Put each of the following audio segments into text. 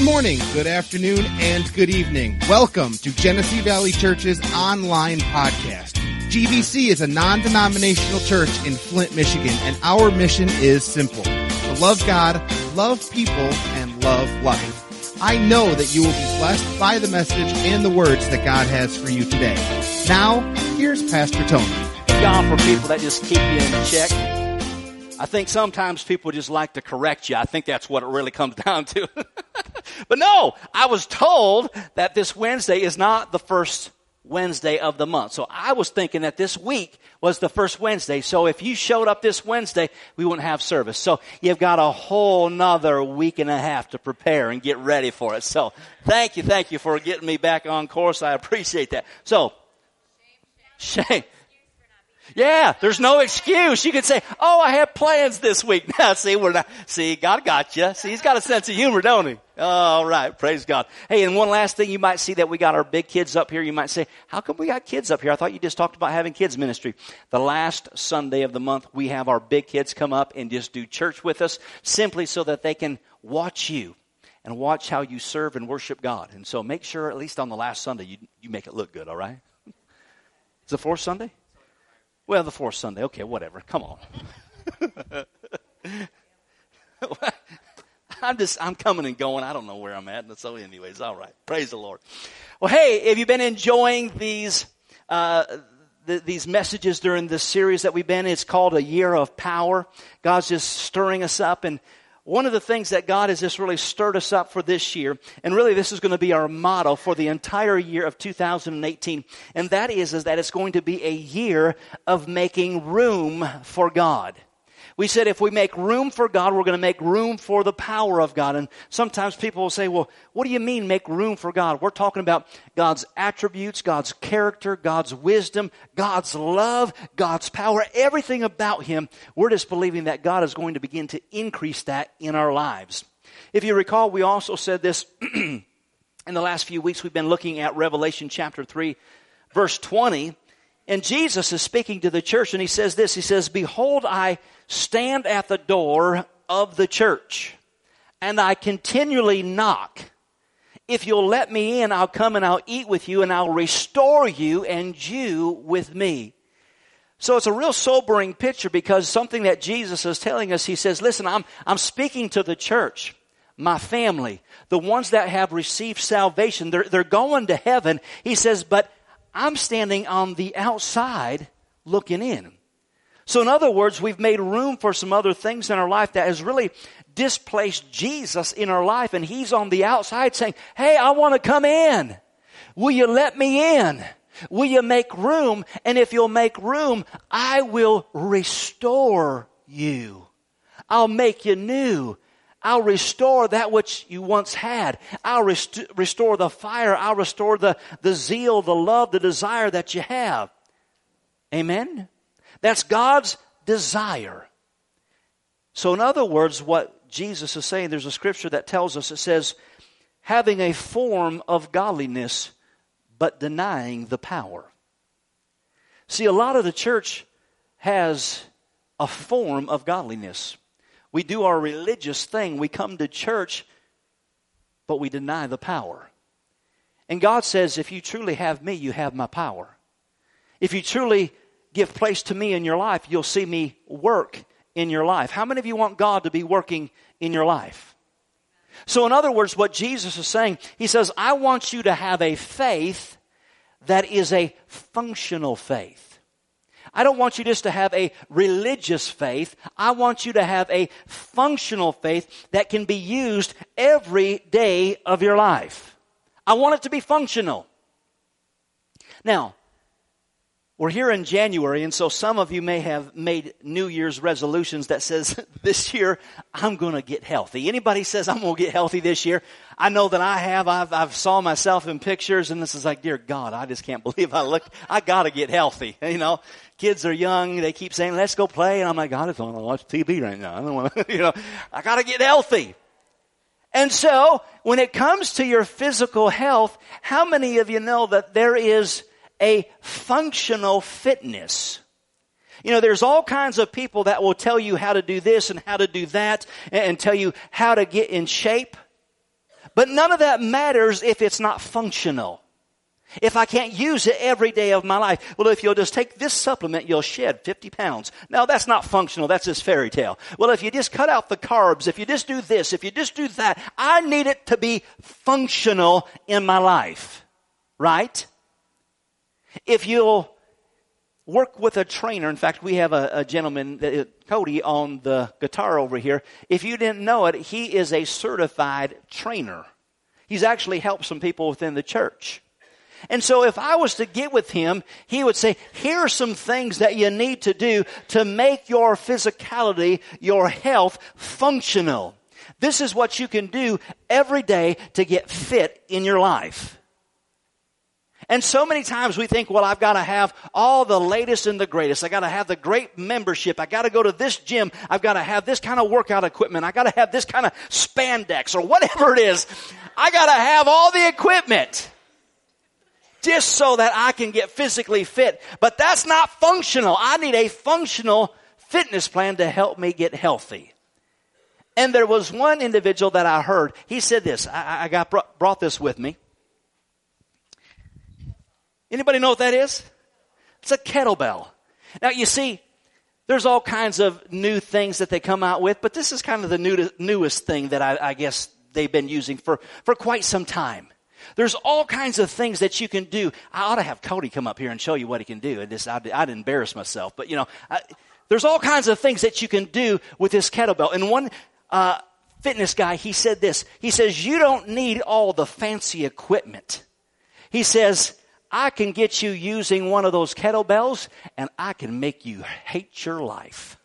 Good morning, good afternoon, and good evening. Welcome to Genesee Valley Church's online podcast. GVC is a non-denominational church in Flint, Michigan, and our mission is simple. To love God, love people, and love life. I know that you will be blessed by the message and the words that God has for you today. Now, here's Pastor Tony. God for people that just keep you in check. I think sometimes people just like to correct you. I think that's what it really comes down to. but no, I was told that this Wednesday is not the first Wednesday of the month. So I was thinking that this week was the first Wednesday. So if you showed up this Wednesday, we wouldn't have service. So you've got a whole nother week and a half to prepare and get ready for it. So thank you, thank you for getting me back on course. I appreciate that. So, shame. Yeah, there's no excuse. You could say, "Oh, I have plans this week." Now, see, we're not. See, God got you. See, He's got a sense of humor, don't He? All right, praise God. Hey, and one last thing, you might see that we got our big kids up here. You might say, "How come we got kids up here?" I thought you just talked about having kids ministry. The last Sunday of the month, we have our big kids come up and just do church with us, simply so that they can watch you and watch how you serve and worship God. And so, make sure at least on the last Sunday you you make it look good. All right? Is the fourth Sunday? Well, the fourth Sunday. Okay, whatever. Come on. I'm just, I'm coming and going. I don't know where I'm at. So anyways, all right. Praise the Lord. Well, hey, have you been enjoying these, uh, the, these messages during this series that we've been? It's called a year of power. God's just stirring us up and one of the things that God has just really stirred us up for this year, and really this is going to be our motto for the entire year of 2018, and that is, is that it's going to be a year of making room for God. We said if we make room for God, we're going to make room for the power of God. And sometimes people will say, well, what do you mean make room for God? We're talking about God's attributes, God's character, God's wisdom, God's love, God's power, everything about Him. We're just believing that God is going to begin to increase that in our lives. If you recall, we also said this in the last few weeks. We've been looking at Revelation chapter 3, verse 20. And Jesus is speaking to the church and he says this, he says, Behold, I stand at the door of the church and I continually knock. If you'll let me in, I'll come and I'll eat with you and I'll restore you and you with me. So it's a real sobering picture because something that Jesus is telling us, he says, listen, I'm, I'm speaking to the church, my family, the ones that have received salvation. They're, they're going to heaven. He says, but I'm standing on the outside looking in. So in other words, we've made room for some other things in our life that has really displaced Jesus in our life and he's on the outside saying, Hey, I want to come in. Will you let me in? Will you make room? And if you'll make room, I will restore you. I'll make you new. I'll restore that which you once had. I'll rest- restore the fire. I'll restore the, the zeal, the love, the desire that you have. Amen? That's God's desire. So, in other words, what Jesus is saying, there's a scripture that tells us it says, having a form of godliness, but denying the power. See, a lot of the church has a form of godliness. We do our religious thing. We come to church, but we deny the power. And God says, if you truly have me, you have my power. If you truly give place to me in your life, you'll see me work in your life. How many of you want God to be working in your life? So, in other words, what Jesus is saying, He says, I want you to have a faith that is a functional faith. I don't want you just to have a religious faith. I want you to have a functional faith that can be used every day of your life. I want it to be functional. Now, we're here in January, and so some of you may have made New Year's resolutions that says, this year, I'm gonna get healthy. Anybody says I'm gonna get healthy this year? I know that I have. I've, I've saw myself in pictures, and this is like, dear God, I just can't believe I look, I gotta get healthy. You know, kids are young, they keep saying, let's go play, and I'm like, God, I don't want to watch TV right now. I don't want to, you know, I gotta get healthy. And so, when it comes to your physical health, how many of you know that there is a functional fitness. You know, there's all kinds of people that will tell you how to do this and how to do that and tell you how to get in shape. But none of that matters if it's not functional. If I can't use it every day of my life, well, if you'll just take this supplement, you'll shed 50 pounds. No, that's not functional. That's just fairy tale. Well, if you just cut out the carbs, if you just do this, if you just do that, I need it to be functional in my life. Right? If you'll work with a trainer, in fact, we have a, a gentleman, uh, Cody, on the guitar over here. If you didn't know it, he is a certified trainer. He's actually helped some people within the church. And so if I was to get with him, he would say, here are some things that you need to do to make your physicality, your health functional. This is what you can do every day to get fit in your life. And so many times we think, well, I've got to have all the latest and the greatest. I got to have the great membership. I got to go to this gym. I've got to have this kind of workout equipment. I got to have this kind of spandex or whatever it is. I got to have all the equipment just so that I can get physically fit. But that's not functional. I need a functional fitness plan to help me get healthy. And there was one individual that I heard, he said this, I, I got brought, brought this with me. Anybody know what that is? It's a kettlebell. Now you see, there's all kinds of new things that they come out with, but this is kind of the new, newest thing that I, I guess they've been using for, for quite some time. There's all kinds of things that you can do. I ought to have Cody come up here and show you what he can do. This, I'd, I'd embarrass myself, but you know, I, there's all kinds of things that you can do with this kettlebell. And one uh, fitness guy, he said this. He says, "You don't need all the fancy equipment." He says, "I can get you using one of those kettlebells, and I can make you hate your life."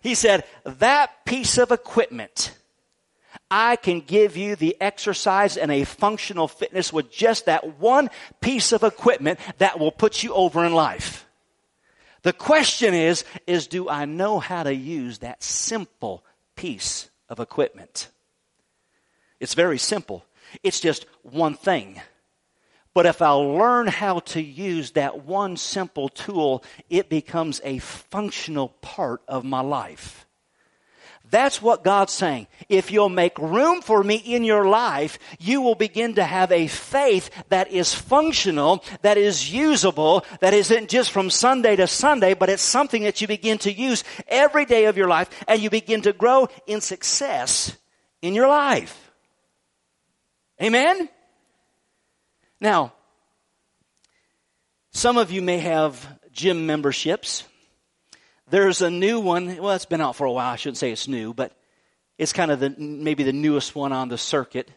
He said, "That piece of equipment." I can give you the exercise and a functional fitness with just that one piece of equipment that will put you over in life. The question is, is do I know how to use that simple piece of equipment? It's very simple. It's just one thing. But if I learn how to use that one simple tool, it becomes a functional part of my life. That's what God's saying. If you'll make room for me in your life, you will begin to have a faith that is functional, that is usable, that isn't just from Sunday to Sunday, but it's something that you begin to use every day of your life and you begin to grow in success in your life. Amen? Now, some of you may have gym memberships. There's a new one. Well, it's been out for a while. I shouldn't say it's new, but it's kind of the maybe the newest one on the circuit,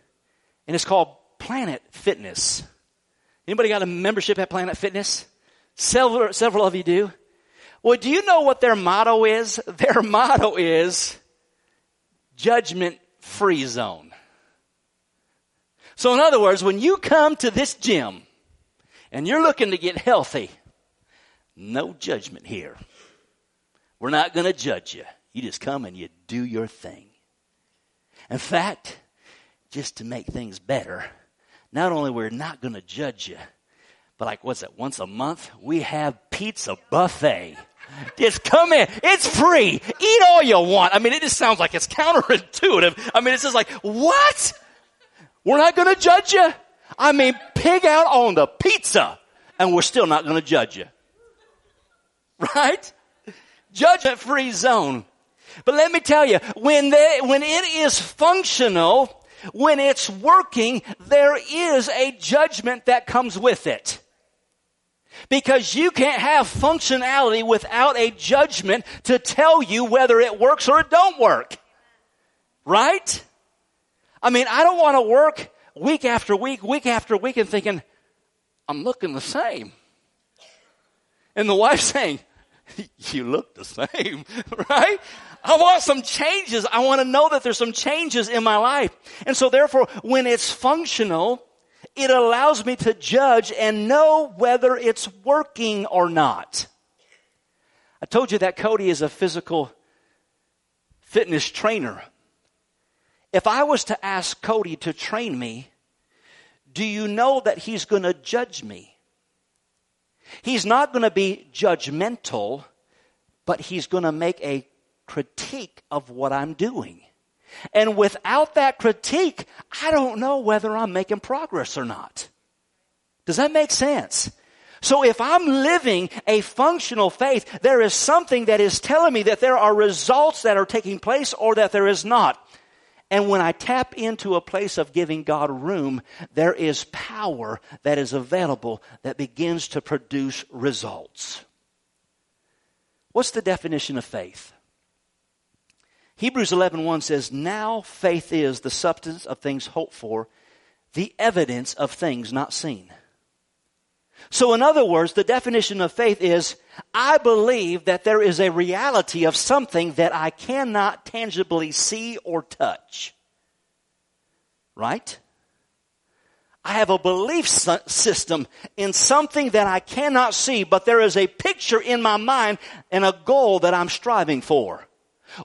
and it's called Planet Fitness. Anybody got a membership at Planet Fitness? Several, several of you do. Well, do you know what their motto is? Their motto is judgment free zone. So, in other words, when you come to this gym and you're looking to get healthy, no judgment here. We're not going to judge you. You just come and you do your thing. In fact, just to make things better, not only we're not going to judge you, but like what's that? Once a month we have pizza buffet. Just come in. It's free. Eat all you want. I mean, it just sounds like it's counterintuitive. I mean, it's just like, what? We're not going to judge you? I mean, pig out on the pizza and we're still not going to judge you. Right? Judgment free zone. But let me tell you, when they, when it is functional, when it's working, there is a judgment that comes with it. Because you can't have functionality without a judgment to tell you whether it works or it don't work. Right? I mean, I don't want to work week after week, week after week and thinking, I'm looking the same. And the wife saying, you look the same, right? I want some changes. I want to know that there's some changes in my life. And so therefore, when it's functional, it allows me to judge and know whether it's working or not. I told you that Cody is a physical fitness trainer. If I was to ask Cody to train me, do you know that he's going to judge me? He's not going to be judgmental, but he's going to make a critique of what I'm doing. And without that critique, I don't know whether I'm making progress or not. Does that make sense? So if I'm living a functional faith, there is something that is telling me that there are results that are taking place or that there is not. And when I tap into a place of giving God room, there is power that is available that begins to produce results. What's the definition of faith? Hebrews 11:1 says, "Now faith is the substance of things hoped for, the evidence of things not seen." So in other words, the definition of faith is I believe that there is a reality of something that I cannot tangibly see or touch. Right? I have a belief system in something that I cannot see, but there is a picture in my mind and a goal that I'm striving for.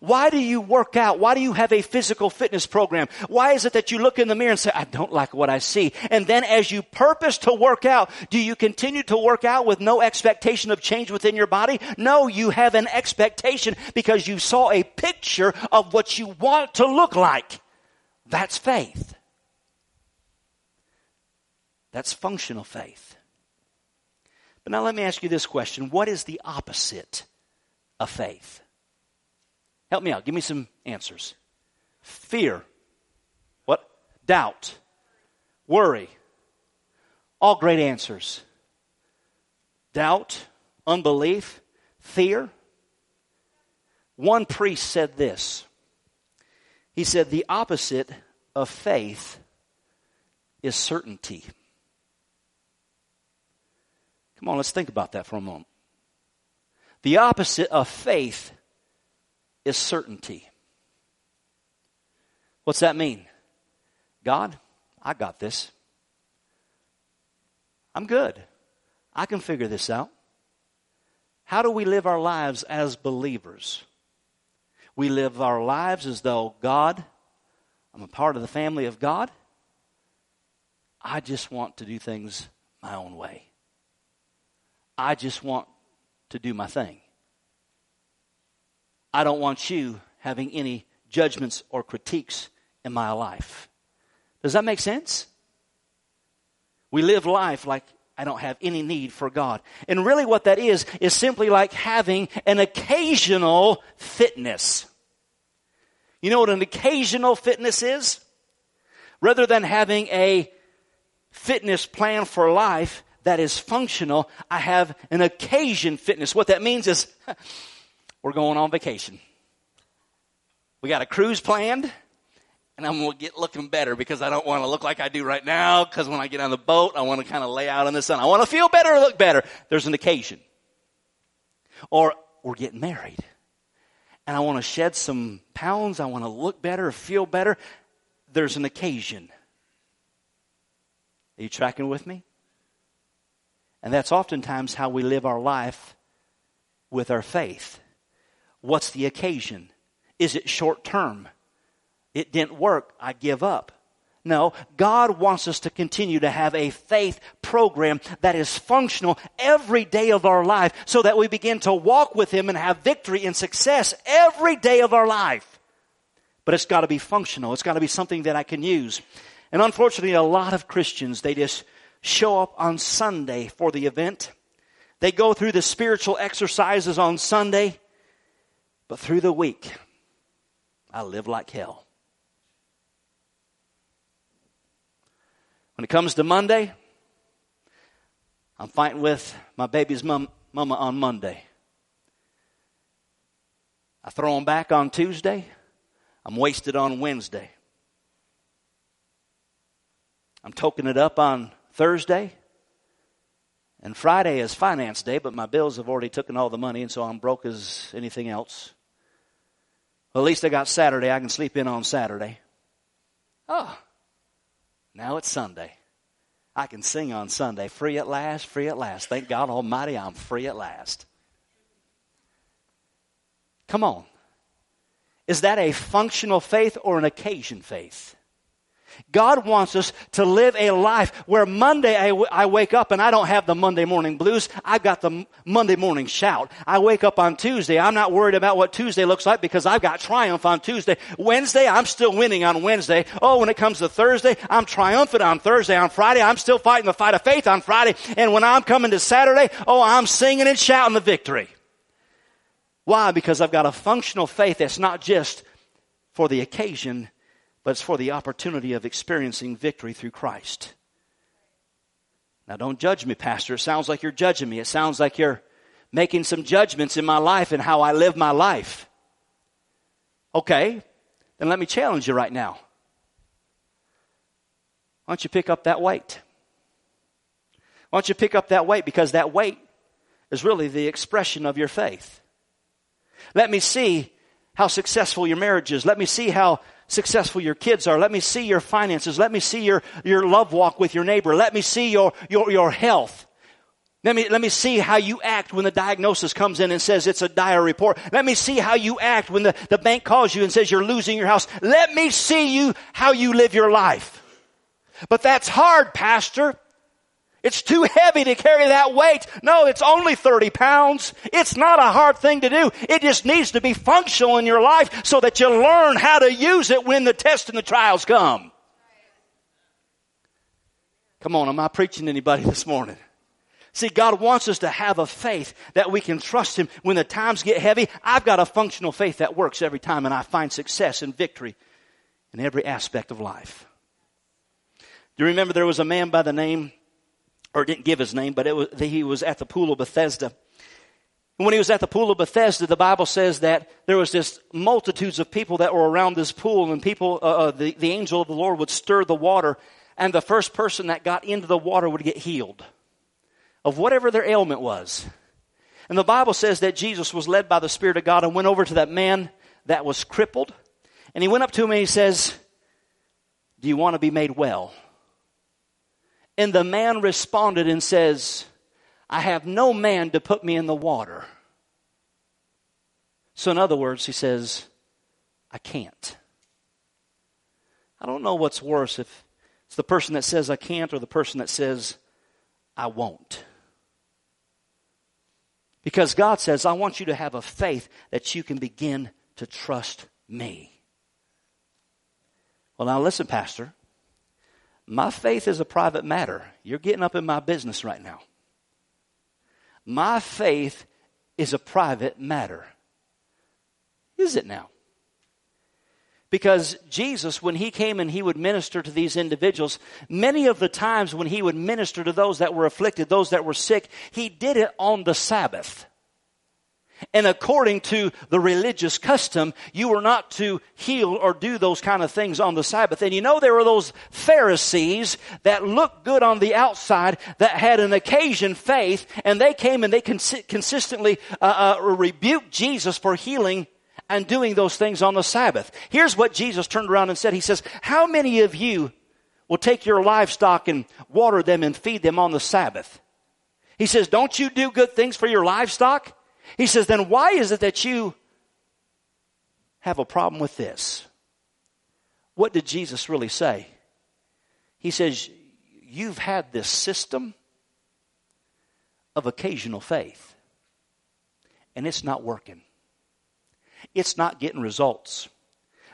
Why do you work out? Why do you have a physical fitness program? Why is it that you look in the mirror and say, I don't like what I see? And then as you purpose to work out, do you continue to work out with no expectation of change within your body? No, you have an expectation because you saw a picture of what you want to look like. That's faith. That's functional faith. But now let me ask you this question. What is the opposite of faith? Help me out. Give me some answers. Fear. What? Doubt. Worry. All great answers. Doubt, unbelief, fear. One priest said this. He said, The opposite of faith is certainty. Come on, let's think about that for a moment. The opposite of faith is certainty. What's that mean? God, I got this. I'm good. I can figure this out. How do we live our lives as believers? We live our lives as though God, I'm a part of the family of God. I just want to do things my own way. I just want to do my thing. I don't want you having any judgments or critiques in my life. Does that make sense? We live life like I don't have any need for God. And really what that is, is simply like having an occasional fitness. You know what an occasional fitness is? Rather than having a fitness plan for life that is functional, I have an occasion fitness. What that means is, we're going on vacation. We got a cruise planned, and I'm going to get looking better because I don't want to look like I do right now because when I get on the boat, I want to kind of lay out in the sun. I want to feel better, look better. There's an occasion. Or we're getting married, and I want to shed some pounds. I want to look better, feel better. There's an occasion. Are you tracking with me? And that's oftentimes how we live our life with our faith. What's the occasion? Is it short term? It didn't work. I give up. No, God wants us to continue to have a faith program that is functional every day of our life so that we begin to walk with Him and have victory and success every day of our life. But it's got to be functional. It's got to be something that I can use. And unfortunately, a lot of Christians, they just show up on Sunday for the event. They go through the spiritual exercises on Sunday but through the week, I live like hell. When it comes to Monday, I'm fighting with my baby's mom, mama on Monday. I throw them back on Tuesday. I'm wasted on Wednesday. I'm toking it up on Thursday. And Friday is finance day, but my bills have already taken all the money, and so I'm broke as anything else. Well, at least I got Saturday. I can sleep in on Saturday. Oh, now it's Sunday. I can sing on Sunday. Free at last, free at last. Thank God Almighty, I'm free at last. Come on. Is that a functional faith or an occasion faith? God wants us to live a life where Monday I, w- I wake up and I don't have the Monday morning blues. I've got the M- Monday morning shout. I wake up on Tuesday. I'm not worried about what Tuesday looks like because I've got triumph on Tuesday. Wednesday, I'm still winning on Wednesday. Oh, when it comes to Thursday, I'm triumphant on Thursday. On Friday, I'm still fighting the fight of faith on Friday. And when I'm coming to Saturday, oh, I'm singing and shouting the victory. Why? Because I've got a functional faith that's not just for the occasion, but it's for the opportunity of experiencing victory through Christ. Now, don't judge me, Pastor. It sounds like you're judging me. It sounds like you're making some judgments in my life and how I live my life. Okay, then let me challenge you right now. Why don't you pick up that weight? Why don't you pick up that weight? Because that weight is really the expression of your faith. Let me see how successful your marriage is. Let me see how successful your kids are. Let me see your finances. Let me see your, your love walk with your neighbor. Let me see your, your, your health. Let me, let me see how you act when the diagnosis comes in and says it's a dire report. Let me see how you act when the, the bank calls you and says you're losing your house. Let me see you, how you live your life. But that's hard, pastor. It's too heavy to carry that weight. No, it's only 30 pounds. It's not a hard thing to do. It just needs to be functional in your life so that you learn how to use it when the tests and the trials come. Come on, am I preaching to anybody this morning? See, God wants us to have a faith that we can trust Him when the times get heavy. I've got a functional faith that works every time and I find success and victory in every aspect of life. Do you remember there was a man by the name or didn't give his name, but it was, he was at the pool of Bethesda. when he was at the pool of Bethesda, the Bible says that there was just multitudes of people that were around this pool, and people, uh, uh, the, the angel of the Lord would stir the water, and the first person that got into the water would get healed of whatever their ailment was. And the Bible says that Jesus was led by the Spirit of God and went over to that man that was crippled, and he went up to him and he says, Do you want to be made well? And the man responded and says, I have no man to put me in the water. So, in other words, he says, I can't. I don't know what's worse if it's the person that says I can't or the person that says I won't. Because God says, I want you to have a faith that you can begin to trust me. Well, now listen, Pastor. My faith is a private matter. You're getting up in my business right now. My faith is a private matter. Is it now? Because Jesus, when he came and he would minister to these individuals, many of the times when he would minister to those that were afflicted, those that were sick, he did it on the Sabbath. And according to the religious custom, you were not to heal or do those kind of things on the Sabbath. And you know, there were those Pharisees that looked good on the outside that had an occasion faith, and they came and they cons- consistently uh, uh, rebuked Jesus for healing and doing those things on the Sabbath. Here's what Jesus turned around and said. He says, How many of you will take your livestock and water them and feed them on the Sabbath? He says, Don't you do good things for your livestock? He says, then why is it that you have a problem with this? What did Jesus really say? He says, You've had this system of occasional faith, and it's not working. It's not getting results.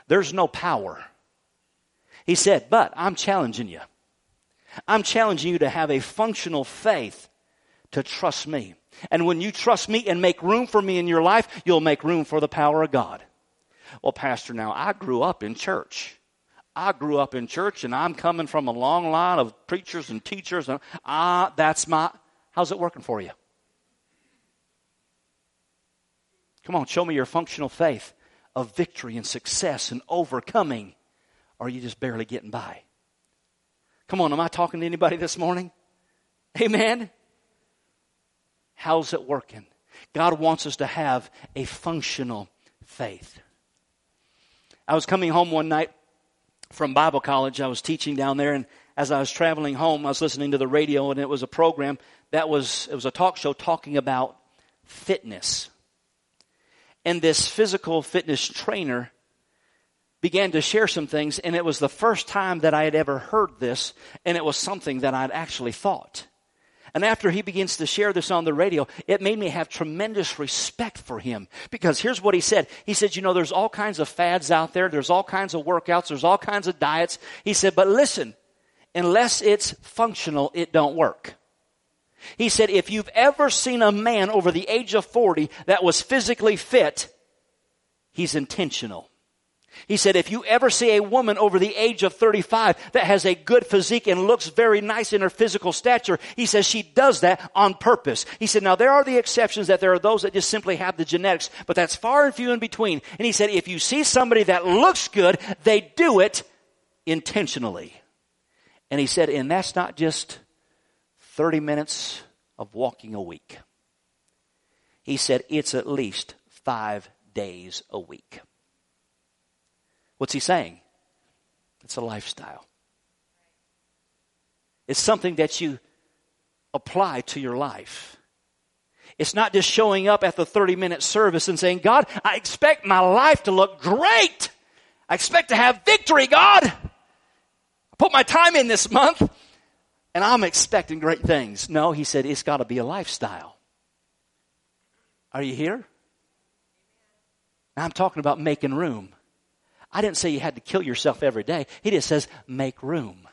There's no power. He said, But I'm challenging you. I'm challenging you to have a functional faith to trust me. And when you trust me and make room for me in your life, you'll make room for the power of God. Well, Pastor, now I grew up in church. I grew up in church and I'm coming from a long line of preachers and teachers and ah, that's my, how's it working for you? Come on, show me your functional faith of victory and success and overcoming. Or are you just barely getting by? Come on, am I talking to anybody this morning? Amen. How's it working? God wants us to have a functional faith. I was coming home one night from Bible college. I was teaching down there, and as I was traveling home, I was listening to the radio, and it was a program that was it was a talk show talking about fitness. And this physical fitness trainer began to share some things, and it was the first time that I had ever heard this, and it was something that I'd actually thought. And after he begins to share this on the radio, it made me have tremendous respect for him. Because here's what he said. He said, you know, there's all kinds of fads out there. There's all kinds of workouts. There's all kinds of diets. He said, but listen, unless it's functional, it don't work. He said, if you've ever seen a man over the age of 40 that was physically fit, he's intentional. He said, if you ever see a woman over the age of 35 that has a good physique and looks very nice in her physical stature, he says she does that on purpose. He said, now there are the exceptions that there are those that just simply have the genetics, but that's far and few in between. And he said, if you see somebody that looks good, they do it intentionally. And he said, and that's not just 30 minutes of walking a week. He said, it's at least five days a week. What's he saying? It's a lifestyle. It's something that you apply to your life. It's not just showing up at the 30 minute service and saying, God, I expect my life to look great. I expect to have victory, God. I put my time in this month and I'm expecting great things. No, he said, it's got to be a lifestyle. Are you here? Now I'm talking about making room. I didn't say you had to kill yourself every day. He just says, make room.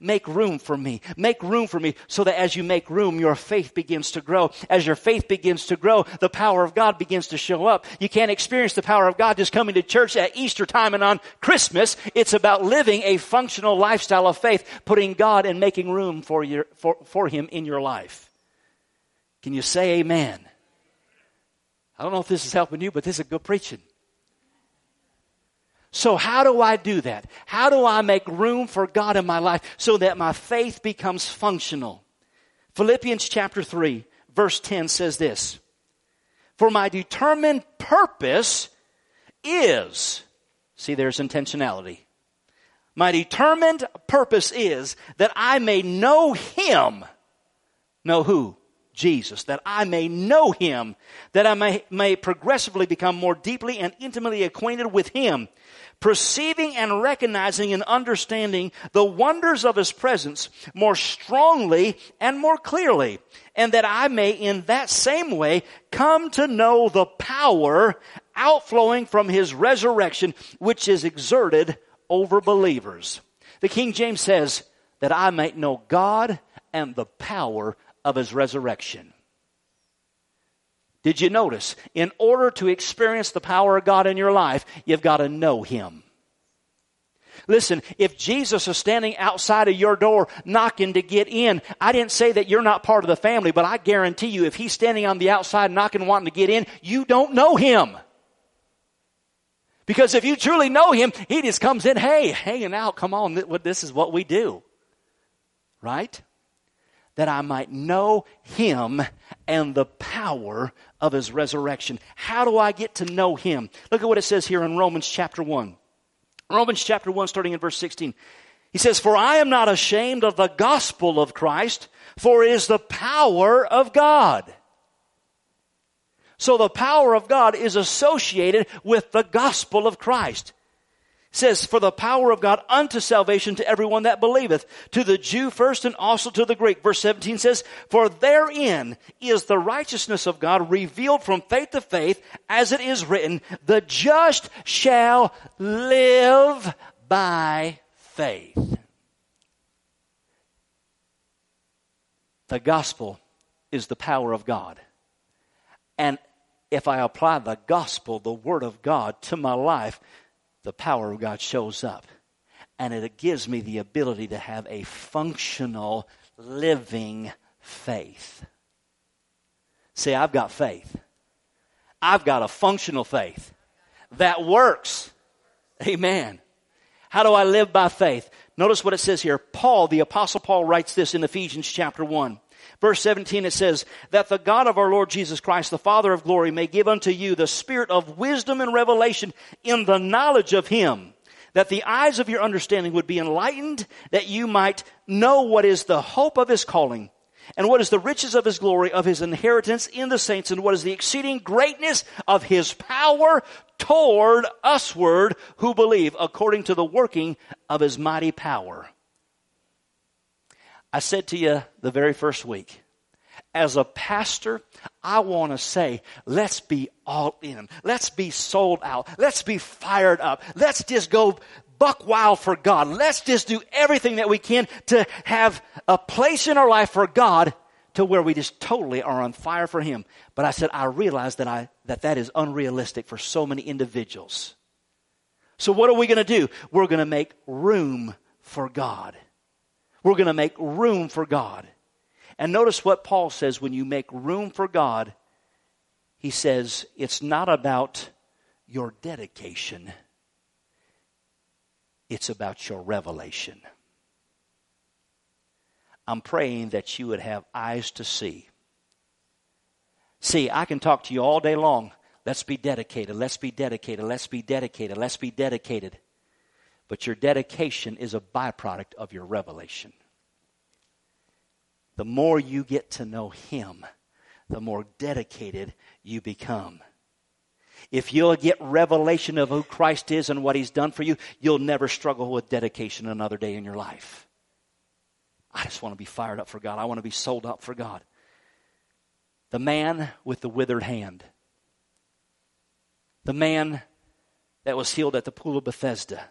Make room for me. Make room for me so that as you make room, your faith begins to grow. As your faith begins to grow, the power of God begins to show up. You can't experience the power of God just coming to church at Easter time and on Christmas. It's about living a functional lifestyle of faith, putting God and making room for, your, for, for Him in your life. Can you say amen? I don't know if this is helping you, but this is good preaching. So how do I do that? How do I make room for God in my life so that my faith becomes functional? Philippians chapter 3 verse 10 says this, For my determined purpose is, see there's intentionality. My determined purpose is that I may know Him. Know who? Jesus, that I may know Him, that I may, may progressively become more deeply and intimately acquainted with Him, perceiving and recognizing and understanding the wonders of his presence more strongly and more clearly, and that I may in that same way come to know the power outflowing from his resurrection, which is exerted over believers. The King James says, that I might know God and the power of his resurrection. Did you notice? In order to experience the power of God in your life, you've got to know Him. Listen, if Jesus is standing outside of your door knocking to get in, I didn't say that you're not part of the family, but I guarantee you if He's standing on the outside knocking wanting to get in, you don't know Him. Because if you truly know Him, He just comes in, hey, hanging out, come on, this is what we do. Right? that I might know him and the power of his resurrection. How do I get to know him? Look at what it says here in Romans chapter 1. Romans chapter 1, starting in verse 16. He says, For I am not ashamed of the gospel of Christ, for it is the power of God. So the power of God is associated with the gospel of Christ says, For the power of God unto salvation to everyone that believeth, to the Jew first and also to the Greek. Verse 17 says, For therein is the righteousness of God revealed from faith to faith, as it is written, The just shall live by faith. The gospel is the power of God. And if I apply the gospel, the word of God, to my life, the power of God shows up. And it gives me the ability to have a functional, living faith. See, I've got faith. I've got a functional faith that works. Amen. How do I live by faith? Notice what it says here. Paul, the apostle Paul writes this in Ephesians chapter 1. Verse 17 it says, that the God of our Lord Jesus Christ, the Father of glory, may give unto you the spirit of wisdom and revelation in the knowledge of Him, that the eyes of your understanding would be enlightened, that you might know what is the hope of His calling, and what is the riches of His glory, of His inheritance in the saints, and what is the exceeding greatness of His power toward usward who believe according to the working of his mighty power. I said to you the very first week, as a pastor, I want to say, let's be all in. Let's be sold out. Let's be fired up. Let's just go buck wild for God. Let's just do everything that we can to have a place in our life for God to where we just totally are on fire for Him. But I said, I realize that I, that that is unrealistic for so many individuals. So what are we going to do? We're going to make room for God. We're going to make room for God. And notice what Paul says when you make room for God, he says it's not about your dedication, it's about your revelation. I'm praying that you would have eyes to see. See, I can talk to you all day long. Let's be dedicated. Let's be dedicated. Let's be dedicated. Let's be dedicated. But your dedication is a byproduct of your revelation. The more you get to know Him, the more dedicated you become. If you'll get revelation of who Christ is and what He's done for you, you'll never struggle with dedication another day in your life. I just want to be fired up for God. I want to be sold up for God. The man with the withered hand. The man that was healed at the pool of Bethesda.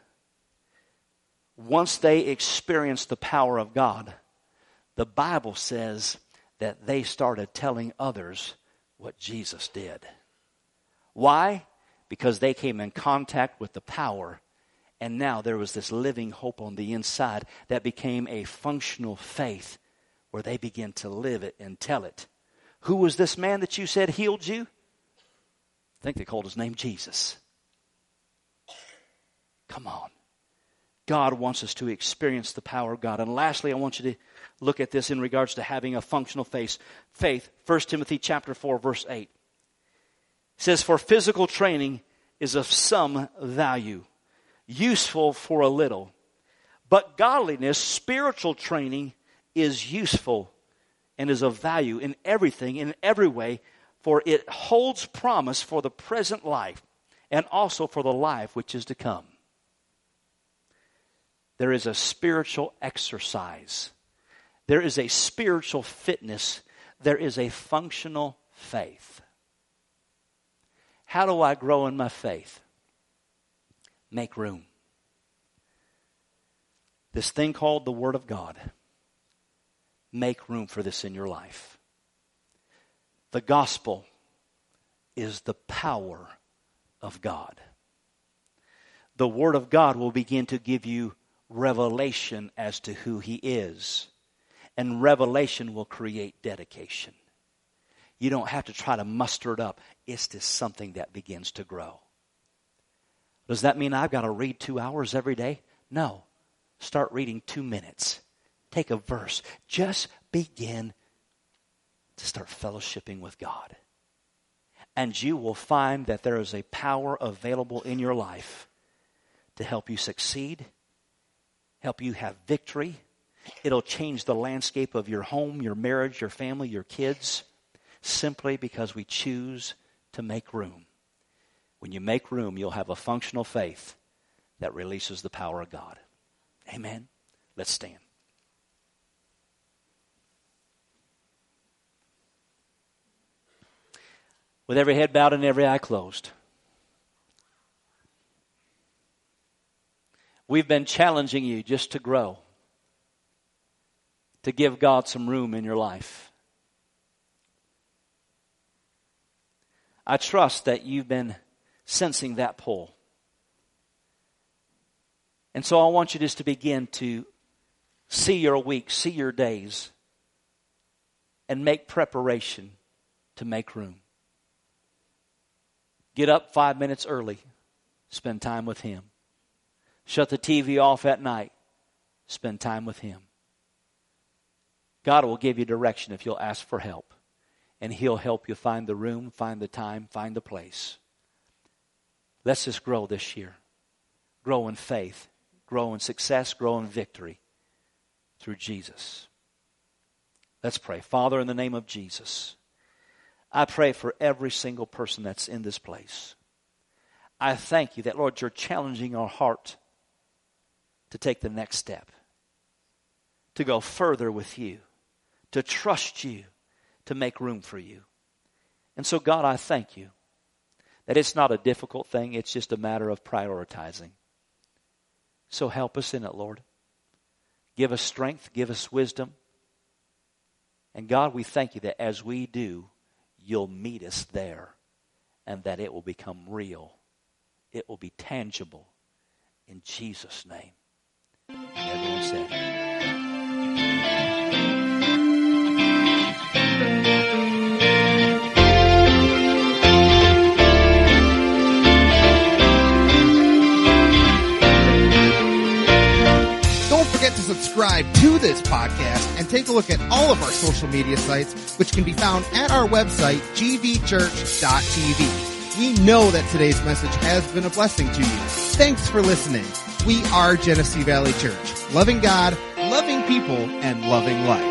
Once they experienced the power of God, the Bible says that they started telling others what Jesus did. Why? Because they came in contact with the power, and now there was this living hope on the inside that became a functional faith where they began to live it and tell it. Who was this man that you said healed you? I think they called his name Jesus. Come on. God wants us to experience the power of God. And lastly, I want you to look at this in regards to having a functional faith. Faith, 1 Timothy chapter 4 verse 8. It says for physical training is of some value, useful for a little. But godliness, spiritual training is useful and is of value in everything in every way for it holds promise for the present life and also for the life which is to come. There is a spiritual exercise there is a spiritual fitness. There is a functional faith. How do I grow in my faith? Make room. This thing called the Word of God. Make room for this in your life. The gospel is the power of God. The Word of God will begin to give you revelation as to who He is and revelation will create dedication. You don't have to try to muster it up. It's just something that begins to grow. Does that mean I've got to read two hours every day? No. Start reading two minutes. Take a verse. Just begin to start fellowshipping with God. And you will find that there is a power available in your life to help you succeed, help you have victory, It'll change the landscape of your home, your marriage, your family, your kids, simply because we choose to make room. When you make room, you'll have a functional faith that releases the power of God. Amen. Let's stand. With every head bowed and every eye closed. We've been challenging you just to grow to give God some room in your life. I trust that you've been sensing that pull. And so I want you just to begin to see your week, see your days, and make preparation to make room. Get up five minutes early, spend time with Him. Shut the TV off at night, spend time with Him. God will give you direction if you'll ask for help. And He'll help you find the room, find the time, find the place. Let's just grow this year. Grow in faith, grow in success, grow in victory through Jesus. Let's pray. Father, in the name of Jesus, I pray for every single person that's in this place. I thank you that, Lord, you're challenging our heart to take the next step, to go further with you, to trust you, to make room for you. And so, God, I thank you that it's not a difficult thing, it's just a matter of prioritizing. So help us in it, Lord. Give us strength, give us wisdom. And God, we thank you that as we do, you'll meet us there and that it will become real. It will be tangible. In Jesus' name. Said, forget to subscribe to this podcast and take a look at all of our social media sites, which can be found at our website, gvchurch.tv. We know that today's message has been a blessing to you. Thanks for listening. We are Genesee Valley Church, loving God, loving people, and loving life.